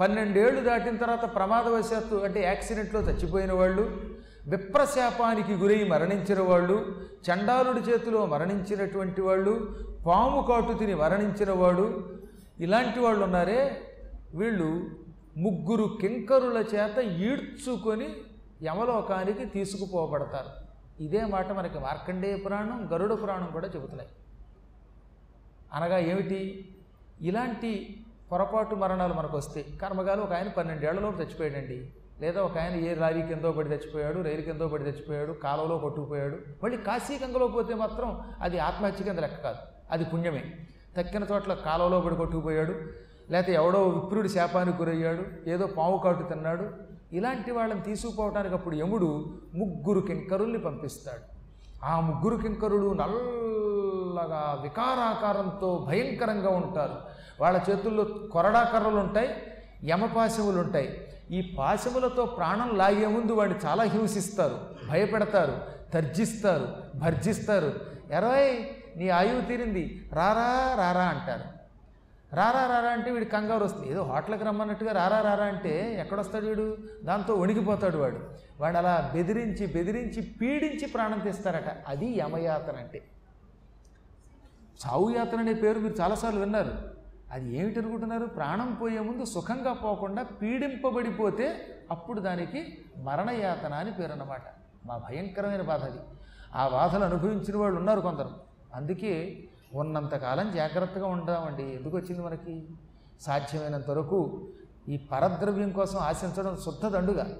పన్నెండేళ్ళు దాటిన తర్వాత ప్రమాదవశాత్తు అంటే యాక్సిడెంట్లో చచ్చిపోయిన వాళ్ళు విప్రశాపానికి గురై మరణించిన వాళ్ళు చండాలుడి చేతిలో మరణించినటువంటి వాళ్ళు పాము కాటు తిని మరణించిన వాడు ఇలాంటి వాళ్ళు ఉన్నారే వీళ్ళు ముగ్గురు కింకరుల చేత ఈడ్చుకొని యమలోకానికి తీసుకుపోబడతారు. ఇదే మాట మనకి మార్కండేయ పురాణం గరుడ పురాణం కూడా చెబుతున్నాయి. అనగా ఏమిటి? ఇలాంటి పొరపాటు మరణాలు మనకు వస్తాయి కర్మగాలు ఒక ఆయన పన్నెండేళ్ళలోపు చచ్చిపోయాడండి. లేదా ఒక ఆయన ఏ లారీ కిందో పడి చచ్చిపోయాడు రైలు కిందో పడి చచ్చిపోయాడు కాలువలో కొట్టుకుపోయాడు. మళ్ళీ కాశీ గంగలో పోతే మాత్రం అది ఆత్మహత్య కింద లెక్క కాదు. అది పుణ్యమే. తక్కిన చోట్ల కాలువలో పడి కొట్టుకుపోయాడు లేకపోతే ఎవడో విప్రుడి శాపానికి గురయ్యాడు ఏదో పావు కాటు తిన్నాడు. ఇలాంటి వాళ్ళని తీసుకుపోవడానికి అప్పుడు యముడు ముగ్గురు కింకరుల్ని పంపిస్తాడు. ఆ ముగ్గురు కింకరులు నల్లగా వికారాకారంతో భయంకరంగా ఉంటారు. వాళ్ళ చేతుల్లో కొరడాకర్రలు ఉంటాయి యమపాశములు ఉంటాయి. ఈ పాశములతో ప్రాణం లాగే ముందు వాడిని చాలా హింసిస్తారు భయపెడతారు తర్జిస్తారు భర్జిస్తారు. ఎరవై నీ ఆయువు తీరింది. రారా రారా అంటారు. రారా రారా అంటే వీడు కంగారు వస్తుంది. ఏదో హోటల్కి రమ్మన్నట్టుగా రారా రారా అంటే ఎక్కడొస్తాడు వీడు? దాంతో వణికిపోతాడు వాడు. వాడు అలా బెదిరించి బెదిరించి పీడించి ప్రాణం తీస్తారట. అది యమయాతన అంటే. చావు యాతన అనే పేరు మీరు చాలాసార్లు విన్నారు. అది ఏమిటి అనుకుంటున్నారు ప్రాణం పోయే ముందు సుఖంగా పోకుండా పీడింపబడిపోతే అప్పుడు దానికి మరణయాతన అని పేరు అన్నమాట మా భయంకరమైన బాధ అది. ఆ బాధలు అనుభవించిన వాళ్ళు ఉన్నారు కొందరు. అందుకే ఉన్నంతకాలం జాగ్రత్తగా ఉంటామండి. ఎందుకు వచ్చింది మనకి? సాధ్యమైనంత వరకు ఈ పరద్రవ్యం కోసం ఆశించడం శుద్ధ దండుగా.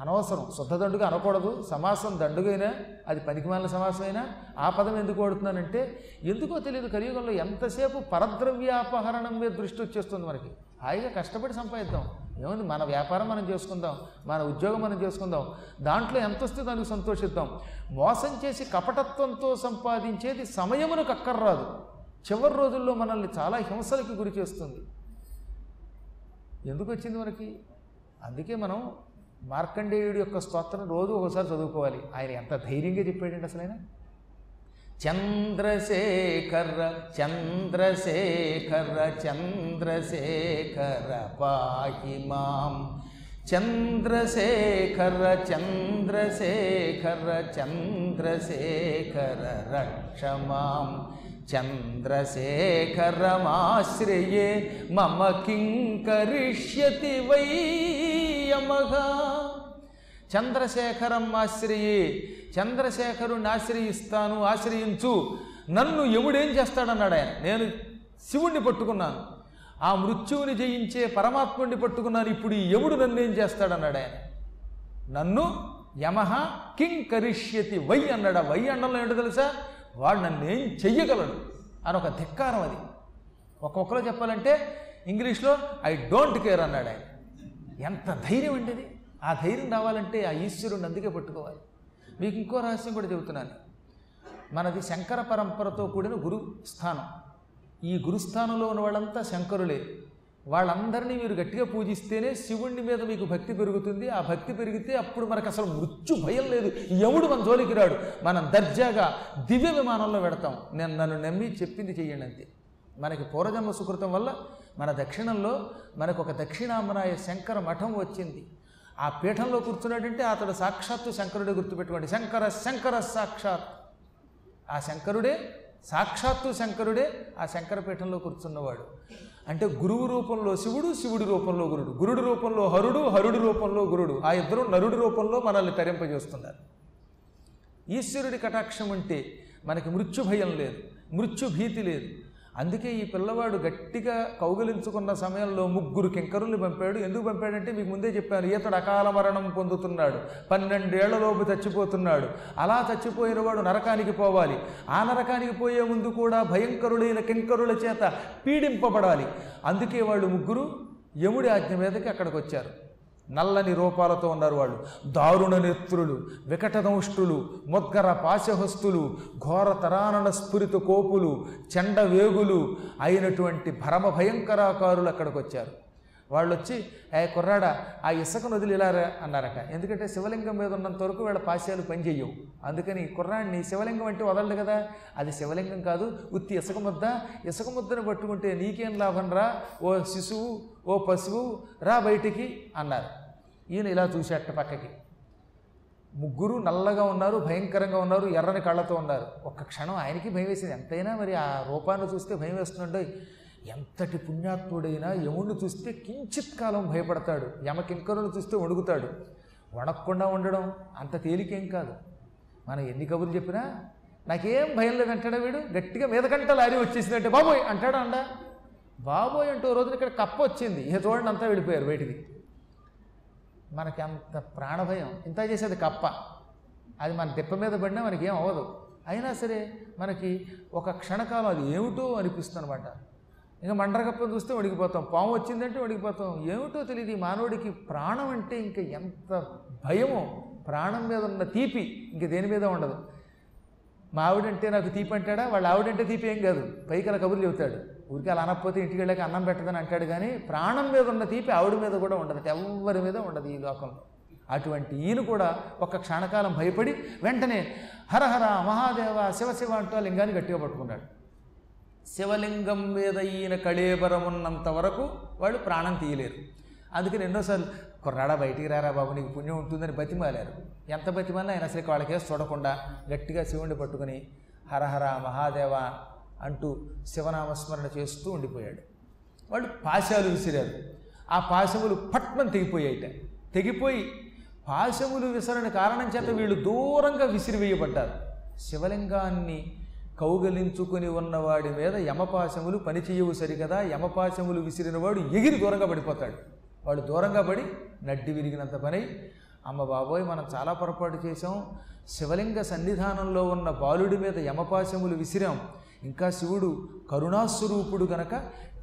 అనవసరం. శుద్ధ దండుగా అనకూడదు. సమాసం దండుగైనా అది పనికిమాలిన సమాసమైనా ఆ పదం ఎందుకు వాడుతున్నానంటే ఎందుకో తెలియదు కలియుగంలో ఎంతసేపు పరద్రవ్యాపహరణం మీద దృష్టి వచ్చేస్తుంది మనకి. హాయిగా కష్టపడి సంపాదిద్దాం. ఏమండి మన వ్యాపారం మనం చేసుకుందాం మన ఉద్యోగం మనం చేసుకుందాం దాంట్లో ఎంత వస్తే దానికి సంతోషిద్దాం. మోసం చేసి కపటత్వంతో సంపాదించేది సమయమునకు అక్కర్రాదు. చివరి రోజుల్లో మనల్ని చాలా హింసలకి గురి చేస్తుంది. ఎందుకు వచ్చింది మనకి? అందుకే మనం మార్కండేయుడి యొక్క స్తోత్రం రోజు ఒకసారి చదువుకోవాలి. ఆయన ఎంత ధైర్యంగా చెప్పాడండి అసలు ఆయన चन्द्रशेखर चन्द्रशेखर चन्द्रशेखर पाहि मां। चन्द्रशेखर चन्द्रशेखर चन्द्रशेखर रक्ष मां। चन्द्रशेखरमाश्रये मम किं करिष्यति वै यमः। चन्द्रशेखरम् आश्रये చంద్రశేఖరుణ్ణి ఆశ్రయిస్తాను ఆశ్రయించు. నన్ను యముడేం చేస్తాడన్నాడు ఆయన. నేను శివుణ్ణి పట్టుకున్నాను. ఆ మృత్యువుని జయించే పరమాత్ముడిని పట్టుకున్నాను. ఇప్పుడు ఈ యముడు నన్ను ఏం చేస్తాడన్నాడు ఆయన. నన్ను యమహ కిం కరిష్యతి వై అన్నాడు. వై అండంలో ఏంటో తెలుసా? వాడు నన్ను ఏం చెయ్యగలడు అని ఒక ధిక్కారం అది. ఒక్కొక్కరు చెప్పాలంటే ఇంగ్లీష్లో ఐ డోంట్ కేర్ అన్నాడు ఆయన. ఎంత ధైర్యం అండి ఆ ధైర్యం రావాలంటే ఆ ఈశ్వరుని అందుకే పట్టుకోవాలి. మీకు ఇంకో రహస్యం కూడా చెబుతున్నాను. మనది శంకర పరంపరతో కూడిన గురు స్థానం ఈ గురుస్థానంలో ఉన్న వాళ్ళంతా శంకరులే. వాళ్ళందరినీ మీరు గట్టిగా పూజిస్తేనే శివుణ్ణి మీద మీకు భక్తి పెరుగుతుంది. ఆ భక్తి పెరిగితే అప్పుడు మనకు అసలు మృత్యు భయం లేదు. ఎవడు మన జోలికి రాడు. మనం దర్జాగా దివ్య విమానంలో పెడతాం నేను నన్ను నమ్మి చెప్పింది చెయ్యండి అంతే. మనకి పూర్వజన్మ సుకృతం వల్ల మన దక్షిణంలో మనకు ఒక దక్షిణామనాయ శంకర మఠం వచ్చింది. ఆ పీఠంలో కూర్చున్నాడంటే అతడు సాక్షాత్తు శంకరుడే గుర్తుపెట్టుకోండి. శంకర శంకర సాక్షాత్. ఆ శంకరుడే సాక్షాత్తు శంకరుడే ఆ శంకర పీఠంలో కూర్చున్నవాడు. అంటే గురువు రూపంలో శివుడు శివుడి రూపంలో గురుడు. గురుడు రూపంలో హరుడు హరుడి రూపంలో గురుడు. ఆ ఇద్దరు నరుడి రూపంలో మనల్ని తరింపజేస్తున్నారు. ఈశ్వరుడి కటాక్షం ఉంటే మనకి మృత్యు భయం లేదు మృత్యు భీతి లేదు. అందుకే ఈ పిల్లవాడు గట్టిగా కౌగిలించుకున్న సమయంలో ముగ్గురు కింకరుల్ని పంపాడు. ఎందుకు పంపాడంటే మీకు ముందే చెప్పాను ఈతడు అకాల మరణం పొందుతున్నాడు పన్నెండేళ్ళలోపు చచ్చిపోతున్నాడు. అలా చచ్చిపోయిన వాడు నరకానికి పోవాలి. ఆ నరకానికి పోయే ముందు కూడా భయంకరుడైన కింకరుల చేత పీడింపబడాలి. అందుకే వాళ్ళు ముగ్గురు యముడి ఆజ్ఞ మీదకి అక్కడికి వచ్చారు. నల్లని రూపాలతో ఉన్నారు వాళ్ళు. దారుణ నేత్రులు వికటదంష్టులు ముద్గర పాశహస్తులు ఘోర తరానన స్ఫురిత కోపులు చెండ వేగులు అయినటువంటి భరమ భయంకరాకారులు అక్కడికి వచ్చారు. వాళ్ళు వచ్చి ఏ కుర్రాడా ఆ ఇసుకను వదిలిలారా? అన్నారట. ఎందుకంటే శివలింగం మీద ఉన్నంత వరకు వీళ్ళ పాశ్యాలు పనిచేయవు. అందుకని ఈ కుర్రాడిని శివలింగం అంటే వదలడు కదా. అది శివలింగం కాదు. ఉత్తి ఇసుక ముద్ద. ఇసుక ముద్దను పట్టుకుంటే నీకేం లాభం రా? ఓ శిశువు ఓ పశువు రా బయటికి అన్నారు. ఈయన ఇలా చూశాట పక్కకి. ముగ్గురు నల్లగా ఉన్నారు భయంకరంగా ఉన్నారు ఎర్రని కళ్ళతో ఉన్నారు. ఒక్క క్షణం ఆయనకి భయం వేసింది. ఎంతైనా మరి ఆ రూపాన్ని చూస్తే భయం వేస్తుండే ఎంతటి పుణ్యాత్ముడైనా యముడిని చూస్తే కించిత్ కాలం భయపడతాడు. యమకింకరుని చూస్తే వణుకుతాడు. వణక్కుండా ఉండడం అంత తేలికేం కాదు. మనం ఎన్ని కబుర్లు చెప్పినా నాకేం భయం లేదంటాడా వీడు? గట్టిగా మీదకంట లారీ వచ్చేసిందంటే బాబోయ్ అంటాడా అండ? బాబోయ్ అంటూ ఓ రోజున ఇక్కడ కప్ప వచ్చింది ఇక చూడండి అంతా వెళ్ళిపోయారు బయటికి. మనకి అంత ప్రాణభయం? ఇంత చేసేది కప్ప. అది మన దెప్ప మీద పడినా మనకి ఏం అవ్వదు. అయినా సరే మనకి ఒక క్షణకాలం అది ఏమిటో అనిపిస్తుంది అనమాట ఇంకా మండరకప్పని చూస్తే వణికిపోతాం. పాము వచ్చిందంటే వణికిపోతాం. ఏమిటో తెలియదు మానవుడికి ప్రాణం అంటే ఇంకా ఎంత భయమో. ప్రాణం మీద ఉన్న తీపి ఇంక దేని మీద ఉండదు. మా ఆవిడంటే నాకు తీపి అంటాడా? వాళ్ళ ఆవిడంటే తీపి ఏం కాదు. పైకి అలా కబుర్లు చెబుతాడు. ఊరికి అలా అనకపోతే ఇంటికి వెళ్ళాక అన్నం పెట్టదని అంటాడు కానీ ప్రాణం మీద ఉన్న తీపి ఆవిడ మీద కూడా ఉండదు ఎవరి మీద ఉండదు ఈ లోకంలో. అటువంటి ఈయన కూడా ఒక క్షణకాలం భయపడి వెంటనే హరహర మహాదేవ శివశివ అంటూ ఆ లింగాన్ని గట్టిగా పట్టుకున్నాడు. శివలింగం మీద ఈయన కళేబరం ఉన్నంత వరకు వాళ్ళు ప్రాణం తీయలేరు. అందుకని ఎన్నోసార్లు కుర్రాడా బయటికి రారా బాబు నీకు పుణ్యం ఉంటుందని బతిమాలారు. ఎంత బతిమాలినా ఆయన అసలు వాళ్ళకేసి చూడకుండా గట్టిగా శివుణ్ణి పట్టుకుని హరహర మహాదేవ అంటూ శివనామస్మరణ చేస్తూ ఉండిపోయాడు. వాళ్ళు పాశాలు విసిరారు. ఆ పాశములు పట్మని తెగిపోయాయిట. తెగిపోయి పాశములు విసరణ కారణం చేత వీళ్ళు దూరంగా విసిరివేయబడ్డారు. శివలింగాన్ని కౌగలించుకుని ఉన్నవాడి మీద యమపాశములు పనిచేయవు సరికదా యమపాశములు విసిరినవాడు ఎగిరి దూరంగా పడిపోతాడు. వాడు దూరంగా పడి నడ్డి విరిగినంత పని. అమ్మ బాబోయ్ మనం చాలా పొరపాటు చేశాం. శివలింగ సన్నిధానంలో ఉన్న బాలుడి మీద యమపాశములు విసిరాం. ఇంకా శివుడు కరుణాస్వరూపుడు గనక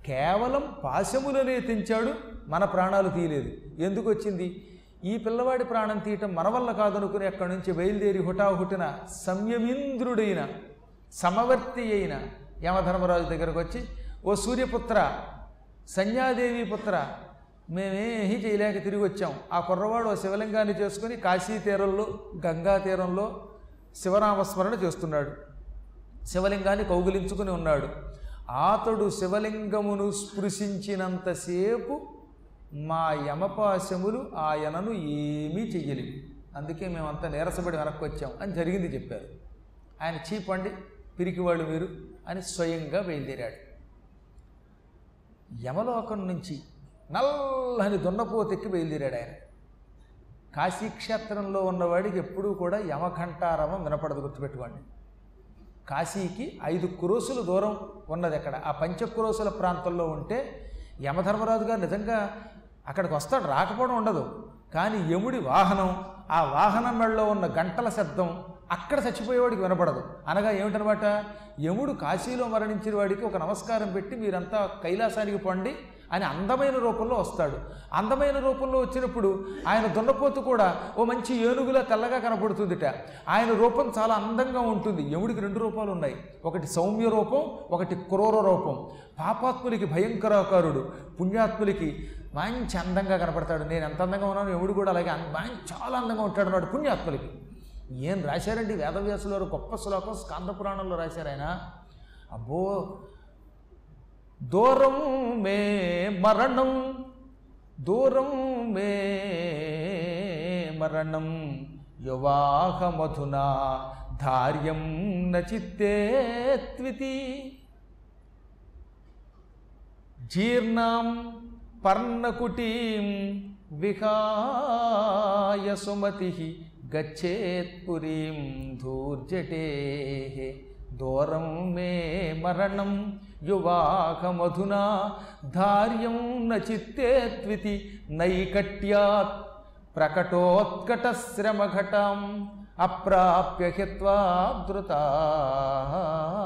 కేవలం పాశములనే తెంచాడు మన ప్రాణాలు తీయలేదు. ఎందుకు వచ్చింది? ఈ పిల్లవాడి ప్రాణం తీయటం మన వల్ల కాదనుకుని అక్కడి నుంచి బయలుదేరి హుటాహుటిన సంయమీంద్రుడైన సమవర్తి అయిన యమధర్మరాజు దగ్గరకు వచ్చి ఓ సూర్యపుత్ర సంధ్యాదేవి పుత్ర మేమేమీ చేయలేక తిరిగి వచ్చాం. ఆ కుర్రవాడు ఓ శివలింగాన్ని చేసుకుని కాశీ తీరంలో గంగా తీరంలో శివనామస్మరణ చేస్తున్నాడు. శివలింగాన్ని కౌగిలించుకుని ఉన్నాడు. అతడు శివలింగమును స్పృశించినంతసేపు మా యమపాశములు ఆయనను ఏమీ చెయ్యలేవు అందుకే మేమంతా నీరసపడి వెనక్కి వచ్చాం అని జరిగింది చెప్పారు. ఆయన చీపండి పిరికివాళ్ళు మీరు అని స్వయంగా బయలుదేరాడు. యమలోకం నుంచి నల్లని దున్నపోతెక్కి బయలుదేరాడు ఆయన. కాశీక్షేత్రంలో ఉన్నవాడికి ఎప్పుడూ కూడా యమఘంటారవం వినపడదు గుర్తుపెట్టుకోండి. కాశీకి ఐదు క్రోసులు దూరం ఉన్నది అక్కడ. ఆ పంచక్రోసుల ప్రాంతంలో ఉంటే యమధర్మరాజు గారు నిజంగా అక్కడికి వస్తాడు రాకపోవడం ఉండదు. కానీ యముడి వాహనం ఆ వాహనం మెడలో ఉన్న గంటల శబ్దం అక్కడ చచ్చిపోయేవాడికి వినపడదు. అనగా ఏమిటనమాట? యముడు కాశీలో మరణించిన వాడికి ఒక నమస్కారం పెట్టి మీరంతా కైలాసానికి పండి ఆయన అందమైన రూపంలో వస్తాడు. అందమైన రూపంలో వచ్చినప్పుడు ఆయన దున్నపోతు కూడా ఓ మంచి ఏనుగులా తెల్లగా కనపడుతుందిట. ఆయన రూపం చాలా అందంగా ఉంటుంది. యముడికి రెండు రూపాలు ఉన్నాయి? ఒకటి సౌమ్య రూపం ఒకటి క్రూర రూపం. పాపాత్ములకి భయంకరాకారుడు పుణ్యాత్ములకి మంచి అందంగా కనపడతాడు. నేను ఎంత అందంగా ఉన్నాను యముడు కూడా అలాగే మంచి చాలా అందంగా ఉంటాడు అన్నాడు పుణ్యాత్ములకి. ఏం రాశారండి? వేదవ్యాసులు గొప్ప శ్లోకం స్కాంద పురాణంలో రాశారు ఆయన. అబ్బో దూరం మే మరణం దూరం మే మరణం. యువాహమధునా ధార్యం నచిత్తే త్వితి. జీర్ణాం పర్ణకుటీం విహాయ సుమతి గచ్చేత్పురీం ధూర్జటే. దూరం మే మరణం యువాకమధునా ధార్యం నచిత్తేత్వితి నైకట్యాత్ ప్రకటోత్కటశ్రమఘటాం అప్రాప్య హిత్వా ధృతాం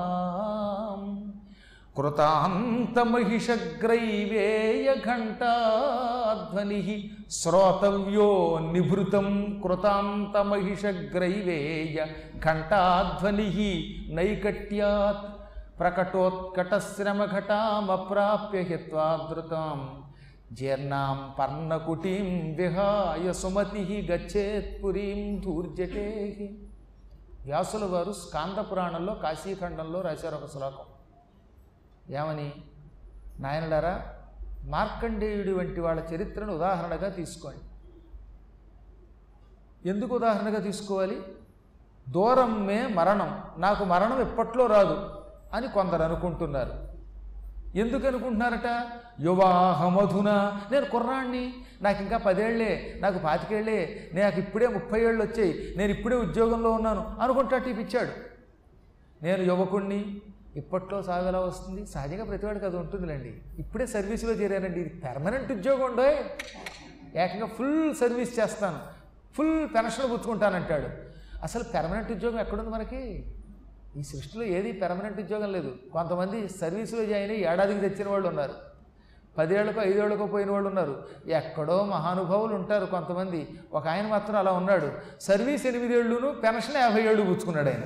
కృతాంతమహిషగ్రైవేయఘంటాధ్వని శ్రోతవ్యో నిభృతం కృతాంతమహిషగ్రైవేయ ఘంటాధ్వని నైకట్యాత్ ప్రకటోత్కటశ్రమఘటామప్రాప్య హిత్వాదృతాం. జీర్ణాం పర్ణకుటీం విహాయ సుమతి గచ్చేత్పురీం ధూర్జటే. వ్యాసుల వారు స్కాంద పురాణంలో కాశీఖండంలో రాశారు ఒక శ్లోకం. ఏమని? నాయనలారా మార్కండేయుడి వంటి వాళ్ళ చరిత్రను ఉదాహరణగా తీసుకోండి. ఎందుకు ఉదాహరణగా తీసుకోవాలి? దూరం మే మరణం నాకు మరణం ఎప్పట్లో రాదు అని కొందరు అనుకుంటున్నారు. ఎందుకు అనుకుంటున్నారట? యువాహమధున నేను కుర్రాణ్ణి నాకు ఇంకా పదేళ్ళే నాకు పాతికేళ్ళే నాకు ఇప్పుడే ముప్పై ఏళ్ళు వచ్చాయి నేను ఇప్పుడే ఉద్యోగంలో ఉన్నాను అనుకుంటా ఇచ్చాడు. నేను యువకుణ్ణి ఇప్పట్లో సాగు ఎలా వస్తుంది? సహజంగా ప్రతివాడికి అది ఉంటుందిలేండి. ఇప్పుడే సర్వీసులో చేరానండి. ఇది పెర్మనెంట్ ఉద్యోగం ఉండే ఏకంగా ఫుల్ సర్వీస్ చేస్తాను. ఫుల్ పెన్షన్ పుచ్చుకుంటానంటాడు. అసలు పెర్మనెంట్ ఉద్యోగం ఎక్కడుంది మనకి? ఈ సృష్టిలో ఏది పెర్మనెంట్ ఉద్యోగం లేదు. కొంతమంది సర్వీసులో జాయిన్ అయ్యి ఏడాదికి తెచ్చిన వాళ్ళు ఉన్నారు. పదేళ్ళకో ఐదేళ్ళకో పోయిన వాళ్ళు ఉన్నారు. ఎక్కడో మహానుభావులు ఉంటారు కొంతమంది. ఒక ఆయన మాత్రం అలా ఉన్నాడు. సర్వీస్ ఎనిమిదేళ్ళును పెన్షన్ యాభై ఏళ్ళు పుచ్చుకున్నాడు ఆయన.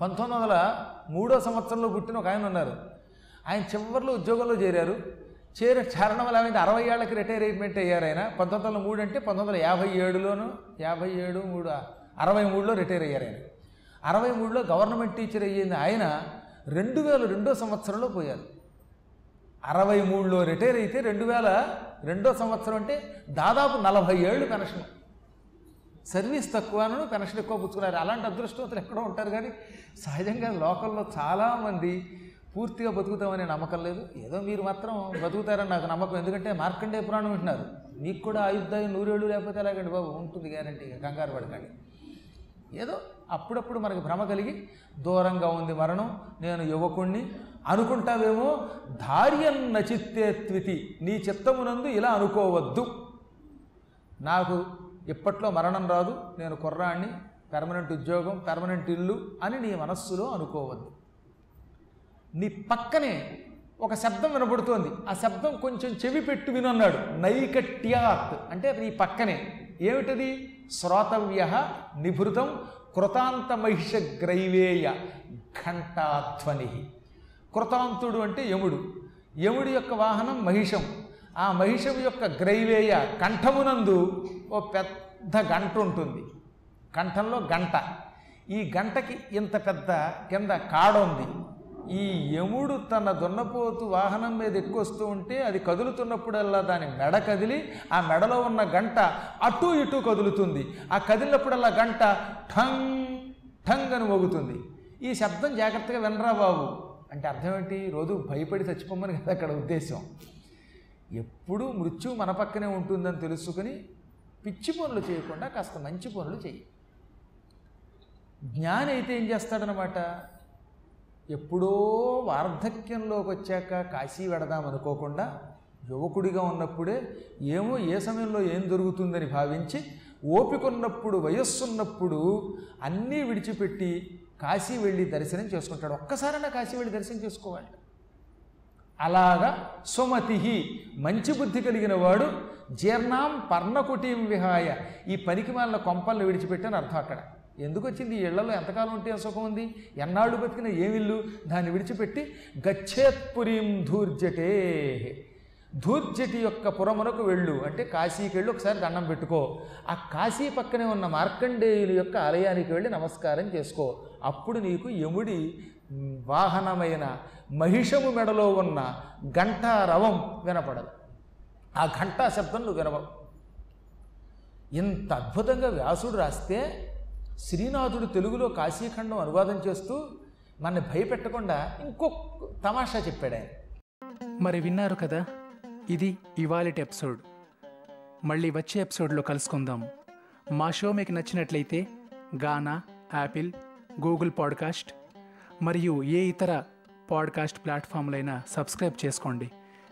పంతొమ్మిది వందల మూడో సంవత్సరంలో పుట్టిన ఒక ఆయన ఉన్నారు. ఆయన చివరిలో ఉద్యోగంలో చేరారు. చేర చేరడం వల్ల ఏమైంది అరవై ఏళ్ళకి రిటైర్మెంట్ అయ్యారు ఆయన. పంతొమ్మిది వందల మూడు అంటే పంతొమ్మిది వందల యాభై ఏడులోను యాభై ఏడు మూడు అరవై మూడులో రిటైర్ అయ్యారు ఆయన. అరవై మూడులో గవర్నమెంట్ టీచర్ అయ్యింది ఆయన. రెండు వేల రెండో సంవత్సరంలో పోయారు. అరవై మూడులో రిటైర్ అయితే రెండు వేల రెండో సంవత్సరం అంటే దాదాపు నలభై ఏళ్ళు పెన్షన్. సర్వీస్ తక్కువను పెన్షన్ ఎక్కువ పుచ్చుకున్నారు. అలాంటి అదృష్టవంతులు ఎక్కడో ఉంటారు కానీ సహజంగా లోకల్లో చాలామంది పూర్తిగా బతుకుతామనే నమ్మకం లేదు. ఏదో మీరు మాత్రం బతుకుతారని నాకు నమ్మకం. ఎందుకంటే మార్కండే పురాణం వింటున్నారు. మీకు కూడా ఆయుద్ధాయం నూరేళ్ళు లేకపోతే ఎలాగండి బాబు? ఉంటుంది గ్యారంటీగా కంగారు పడకండి. ఏదో అప్పుడప్పుడు మనకి భ్రమ కలిగి దూరంగా ఉంది మరణం. నేను యువకుణ్ణి అనుకుంటావేమో? ధార్యం నచిత్తే త్వితి. నీ చిత్తమునందు ఇలా అనుకోవద్దు. నాకు ఇప్పట్లో మరణం రాదు నేను కుర్రాణ్ణి పెర్మనెంట్ ఉద్యోగం పెర్మనెంట్ ఇల్లు అని నీ మనస్సులో అనుకోవద్దు. నీ పక్కనే ఒక శబ్దం వినబడుతోంది. ఆ శబ్దం కొంచెం చెవి పెట్టు వినన్నాడు నైకట్యాత్ అంటే నీ పక్కనే. ఏమిటది? శ్రోతవ్య నిభృతం కృతాంత మహిష గ్రైవేయ ఘంటాధ్వని. కృతాంతుడు అంటే యముడు. యముడి యొక్క వాహనం మహిషం. ఆ మహిషము యొక్క గ్రైవేయ కంఠమునందు ఓ పెద్ద గంట ఉంటుంది. కంఠంలో గంట. ఈ గంటకి ఇంత పెద్ద కింద కాడ ఉంది ఈ యముడు తన దున్నపోతు వాహనం మీద ఎక్కువస్తూ ఉంటే అది కదులుతున్నప్పుడల్లా దాని మెడ కదిలి ఆ మెడలో ఉన్న గంట అటు ఇటు కదులుతుంది. ఆ కదిలినప్పుడల్లా గంట ఠంగ్ ఠంగ్ అని మోగుతుంది. ఈ శబ్దం జాగ్రత్తగా వినరా బాబు. అంటే అర్థం ఏంటి? రోజు భయపడి చచ్చిపోమని కదా అక్కడ ఉద్దేశం. ఎప్పుడూ మృత్యు మన పక్కనే ఉంటుందని తెలుసుకుని పిచ్చి పనులు చేయకుండా కాస్త మంచి పనులు చేయి జ్ఞాని అయితే ఏం చేస్తాడనమాట ఎప్పుడో వార్ధక్యంలోకి వచ్చాక కాశీ వెడదాం అనుకోకుండా యువకుడిగా ఉన్నప్పుడే ఏమో ఏ సమయంలో ఏం దొరుకుతుందని భావించి ఓపికన్నప్పుడు వయస్సున్నప్పుడు అన్నీ విడిచిపెట్టి కాశీ వెళ్ళి దర్శనం చేసుకుంటాడు. ఒక్కసారైనా కాశీ వెళ్ళి దర్శనం చేసుకోవాలి. అలాగా సుమతి మంచి బుద్ధి కలిగిన వాడు జీర్ణాం పర్ణకుటీం విహాయ. ఈ పనికి మాలిన కొంపలను విడిచిపెట్టని అర్థం అక్కడ. ఎందుకు వచ్చింది ఈ ఇళ్ళలో ఎంతకాలం ఉంటే సుఖం ఉంది? ఎన్నాళ్ళు బతికిన ఏమిల్లు దాన్ని విడిచిపెట్టి గచ్చేత్పురీం ధూర్జటే. ధూర్జటి యొక్క పురమునకు వెళ్ళు. అంటే కాశీకి వెళ్ళి ఒకసారి దండం పెట్టుకో. ఆ కాశీ పక్కనే ఉన్న మార్కండేయుల యొక్క ఆలయానికి వెళ్ళి నమస్కారం చేసుకో. అప్పుడు నీకు యముడి వాహనమైన మహిషము మెడలో ఉన్న ఘంటా రవం వినపడదు. ఆ ఘంటా శబ్దం నువ్వు వినవవు ఇంత అద్భుతంగా వ్యాసుడు రాస్తే శ్రీనాథుడు తెలుగులో కాశీఖండం అనువాదం చేస్తూ మన భయపెట్టకుండా ఇంకో తమాషా చెప్పాడు ఆయన. మరి విన్నారు కదా ఇది ఇవాళటి ఎపిసోడ్. మళ్ళీ వచ్చే ఎపిసోడ్లో కలుసుకుందాం. మా షో మీకు నచ్చినట్లయితే గానా యాపిల్ గూగుల్ పాడ్కాస్ట్ మరియు ఏ ఇతర పాడ్కాస్ట్ ప్లాట్ఫామ్లైన సబ్స్క్రైబ్ చేసుకోండి.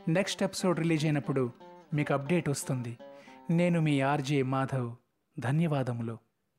నెక్స్ట్ ఎపిసోడ్ రిలీజ్ అయినప్పుడు మీకు అప్డేట్ వస్తుంది. నేను మీ ఆర్జే మాధవ్. ధన్యవాదములు.